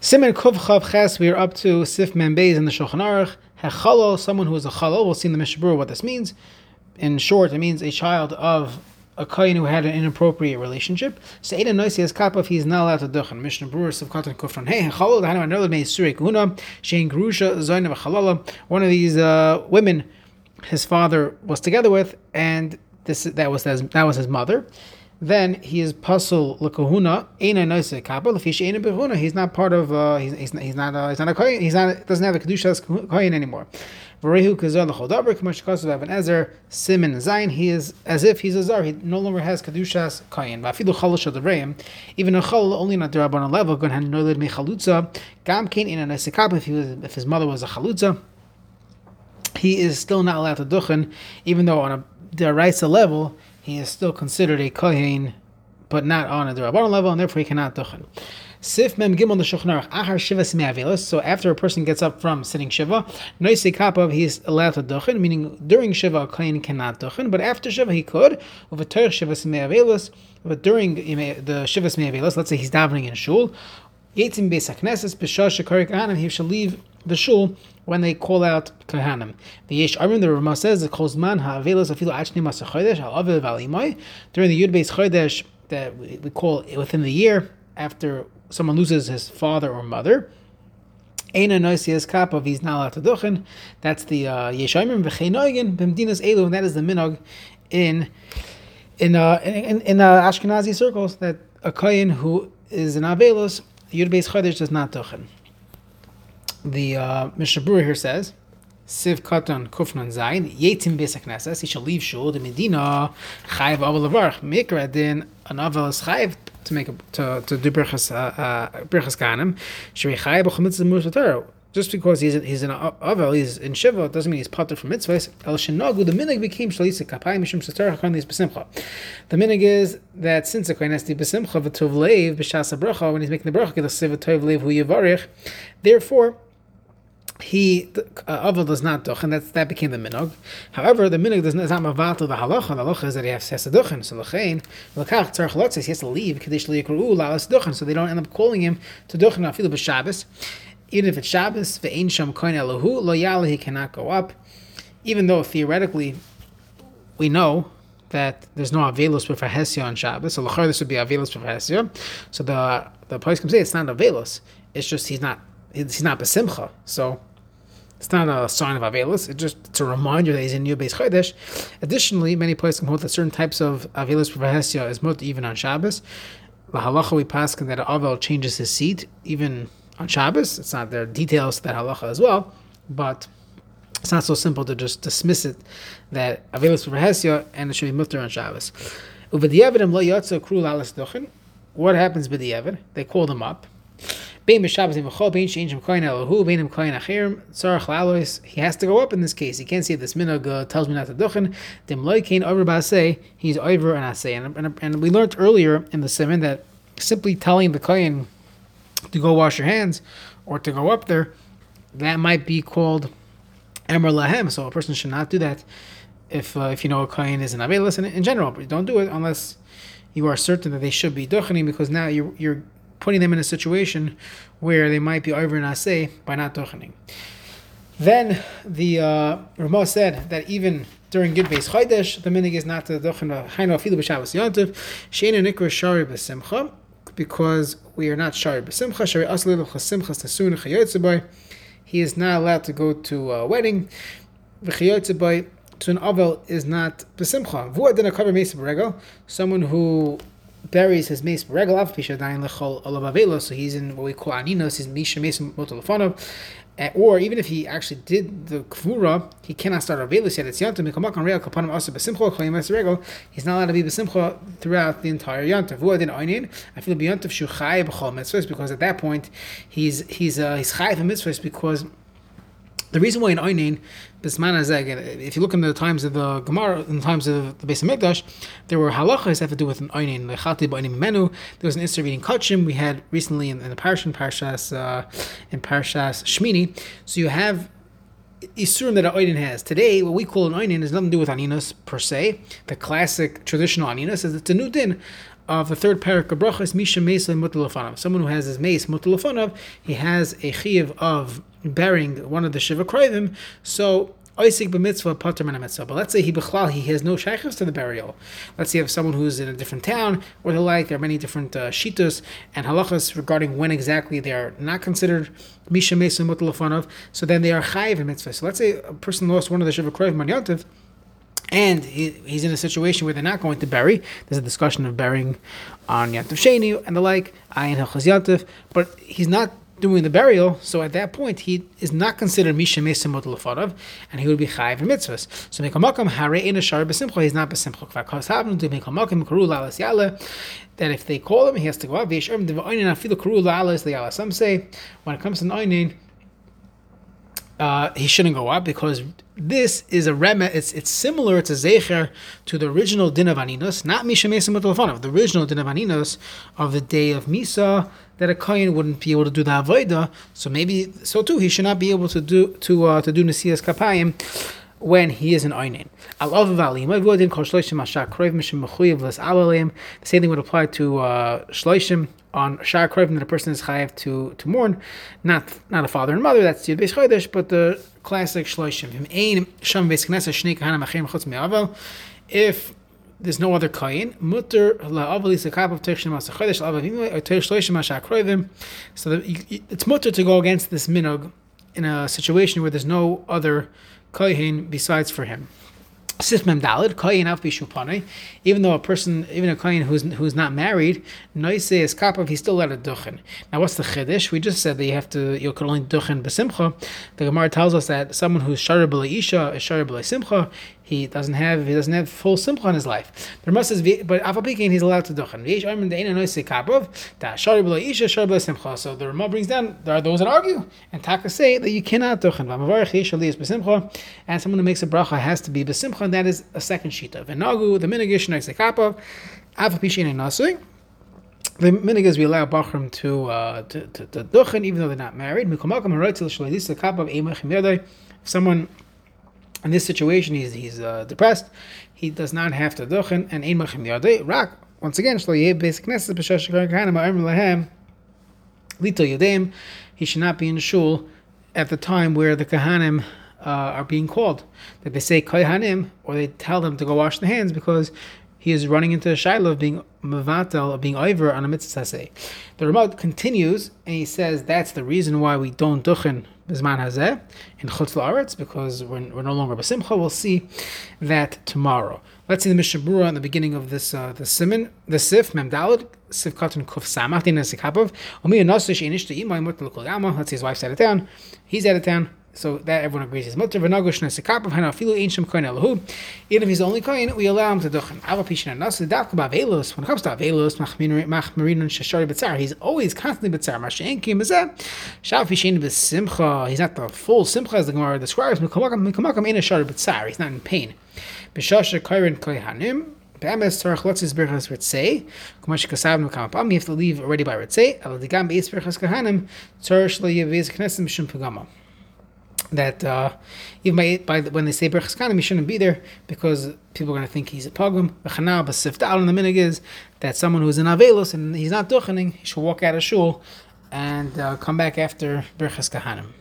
Simen Kuv Chav Ches, we are up to Sif Membeis in the Shulchan Aruch. Hechalal, someone who is a chalal. We'll see in the Mishabur what this means. In short, it means a child of a kohen who had an inappropriate relationship. So Eda Noisi is kappa if he's not allowed to duchen. Mishnah Berurah Sivkatan Kufran. Hey, Hechalal, the Hanu Anerlad Mei Surei Kuna, Shein Grusha Zoin of Chalala. One of these uh, women his father was together with, and this that was his, that was his mother then he is pasul lekahuna ena noise kappa lefish ena behuna. He's not part of. Uh, he's, he's, he's not. Uh, he's not a kohen. He's not. Doesn't have the kedushas kohen anymore. Varehu kazal lechodaber k'mash kasav Evan Ezer Simon Zayin. He is as if he's a zar. He no longer has kedushas kohen. Vafilu chalosh adavreim. Even a chal only not derabon level. Gon han noled mechalutza. Gam kain ena noise kappa. If he was, if his mother was a chalutza, he is still not allowed to duchen, even though on a deraisa level he is still considered a kohen, but not on a derabbanon level, and therefore he cannot duchen. Sif mem gimel the shulchan achar shiva smeavelis. So after a person gets up from sitting shiva, noise kapav he is allowed to duchen, meaning during shiva a kohen cannot duchen, but after shiva he could. Ter shiva smeavelis, but during the shiva smeavelis, let's say he's davening in shul, Yetzim Beis HaKnesses, B'shah Shekarik Kahanim, he shall leave the shul when they call out Kahanim. The Yesh Arim, the Ramah says, the Kozman HaAvelos Afilu Achni Masa Chodesh, Valimai, during the Yud Beis Chodesh, that we call within the year, after someone loses his father or mother, Eina Noisias Kapov, he's not allowed to. That's the uh, Yeshayim V'cheinoigin B'mdinas Elu, and that is the minog in in uh, in, in uh, Ashkenazi circles that a kohen who is an Avelos Yud Beis Chodesh does not tochen. The uh, Berurah here says, Siv Katan Kufnan Zayin, Yetim Beis HaKnesses, he shall leave Shul, the Medina, Chayiv Aval Levarch, Mikra Din, an Aval is Chayiv to make a, to, to do Birchas, uh, uh, Birchas Kohanim, Shri Chayiv B'chamitzah Musha just because he's he's an avel, he's in shiva, doesn't mean he's potter from mitzvahs. El shenagu, the minig became shalisa kapayim mishum satar hakon these besimcha. The minig is that since a kohen has to besimcha v'tov leiv b'shas bracha when he's making the bracha a siv v'tov leiv hu yivarich. Therefore, he uh, does not doch, and that's that became the minog. However, the minog does not is not mavato the halacha. The halacha is that he has to duchen. So lechein lekach tzarich lotzes he has to leave kadesh liyakru lalas duchen. So they don't end up calling him to duchen afilu b'Shabbos even if it's Shabbos, ve'ein sham koin elahu lo yala, he cannot go up. Even though theoretically we know that there's no avelus for Hesya on Shabbos, so lachar this would be avelus for Hesya. So the the place can say it's not avelus. It's just he's not he's not besimcha. So it's not a sign of avelus. It's just it's a reminder that he's in new base chodesh. Additionally, many places can hold that certain types of avelus for Hesya is mut even on Shabbos. The halacha we pass that avel changes his seat even on Shabbos. It's not there are details to that halacha as well, but it's not so simple to just dismiss it that available for Hesya and it should be mutter on Shabbos. What happens with the Evid? They call them up. He has to go up in this case. He can't say this minog uh, tells me not to duchen. He's over and I say. And we learned earlier in the seven that simply telling the kohen to go wash your hands or to go up there, that might be called Emor Lahem. So a person should not do that if uh, if you know a kohen is an Avelis in, in general. But don't do it unless you are certain that they should be duchening because now you're, you're putting them in a situation where they might be over an asay by not duchening. Then the uh, Ramah said that even during Gid Beis Chodesh, the minig is not to duchen hainu afilu b'Shabbos yontiv sheinu nikra shari b'simcha because we are not shari b'simcha shari asli l'chasimcha tasun chayotzabai. He is not allowed to go to a wedding. V'chayotzabai to an avel is not b'simcha. Vu adina cover meis b'regel. Someone who buries his mace regel av pisha dain lechol olav so he's in what we call aninos, he's misha mace motolofonov, uh, or even if he actually did the kvura, he cannot start a velus yet. It's yantum mikamak on real kapanim asa besimcha chayim regel. He's not allowed to be besimcha throughout the entire yantav. Who did einin? I feel beyantav shuchay b'chol mitzvahs because at that point he's he's uh, he's chay mitzvahs because the reason why in Einin, if you look in the times of the Gemara, in the times of the Beis Hamikdash, there were halachas that have to do with an Einin, Lechati Ba'anim Menu. There was an Isser reading Kachim. We had recently in, in the Parashan, Parashas, uh, in Parashas Shmini. So you have Isurim that an Einin has. Today, what we call an Einin has nothing to do with Aninas per se. The classic traditional Aninas is it's a new din of the third parak of brachas, Misha Mesa Mutalafanav. Someone who has his mace Mutalafanav, he has a chiv of bearing one of the Shiva Krivim, so Oisik b'mitzvah pater mitzvah. But let's say he b'chlal he has no shaykhs to the burial. Let's say have someone who's in a different town or the like. There are many different uh, shitas and halachas regarding when exactly they are not considered misha mesa mutalafanov. So then they are chayiv mitzvah. So let's say a person lost one of the shiva kroiv manyantiv and he, he's in a situation where they're not going to bury. There's a discussion of burying on Yantav Sheni and the like, Ayin Hilchas Yantav, but he's not doing the burial, so at that point he is not considered Misha Mesimot Lefarav, and he would be Chayiv in mitzvahs. So Mekamakam Hare in a Shar Besimcha, he's not Besimcha. Kvakas Havnu to Mekamakam Karu Lalas Yale, that if they call him, he has to go out. Some say when it comes to Nainin, uh, he shouldn't go up because this is a rem. It's it's similar to zecher to the original din of aninos, not misha of the original din of aninos of the day of misa that a kohen wouldn't be able to do the avodah. So maybe so too he should not be able to do to uh, to do nesias kapayim when he is an einin. The same thing would apply to uh, shloishim on Shar that a person is chayiv to, to mourn, not not a father and mother, that's Yud Beis but the classic Shloishim. If there's no other kain, mutter la'aval is a of Teichshim Masa Chodesh, la'aval or Teich Shloishim Mashar so that it's mutter to go against this minog in a situation where there's no other kain besides for him. Sifmem Dalid, Koyin Af even though a person, even a Koyin who's who's not married, Noise is Kapav, he's still allowed a Duchen. Now, what's the Chiddush? We just said that you have to, you can only Duchen Besimcha. The Gemara tells us that someone who's Shara Isha is Shara Simcha, he doesn't have he doesn't have full simcha in his life. There must be, but afapikin he's allowed to duchen. So the Rama brings down there are those that argue and Taka say that you cannot duchen. And someone who makes a bracha has to be besimcha, and that is a second shita. Venagu the minigish next kapov and nasui. The minig we allow Bachram to, uh, to, to, to duchen even though they're not married. Someone in this situation, he's he's uh, depressed. He does not have to duchen and ein machim yadei rak. Once again, shlo yeh basic knesset b'shash kahanim ha'em lehem lito yadem. He should not be in shul at the time where the kahanim uh, are being called. That they say kahanim or they tell them to go wash the hands because he is running into the shiloh of being mavatel, of being over on a mitzvah say. The Ramad continues and he says that's the reason why we don't duchen Bizman Hazeh in Chutz La'aretz because we're, we're no longer Basimcha. We'll see that tomorrow. Let's see the Mishnah Berurah in the beginning of this uh, the Siman, the Sif Mem Dalad Sif Katan Kuf Samach Din Sikapov Omi Nasish Inish to Imay Let's see his wife's out of town. He's out of town. So that everyone agrees is mutter v'nagosh nesekap hana afilu ancient kohen elahu. Even if he's only kohen, we allow him to duchen. Ava pishin anas davka ba'avelos. When it comes to avelos, machmirin shashari betzar, he's always constantly betzar. Mashen kim bezeh. Shav pishin besimcha. He's not the full simcha as the Gemara describes. Mikamakam mikamakam in a shari betzar. He's not in pain. B'shasha kohen kohanim. Be'emes tzarach lotzis berachas ritzei, kumash kasavnu kama pam, you have to leave already by ritzei, al digam be'is berachas kahanim, tzarach lo yevez knessim mishum pagama that uh, even by, by when they say Berachas Kahanim, he shouldn't be there because people are going to think he's a pogrom. Dal, and the minig is that someone who's in Avelos and he's not duchening, he should walk out of shul and uh, come back after Berachas Kahanim.